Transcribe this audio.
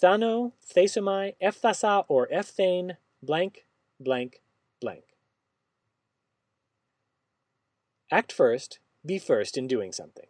Phthano, Thesomai, phthasa, or phthane, blank, blank, blank. Act first, be first in doing something.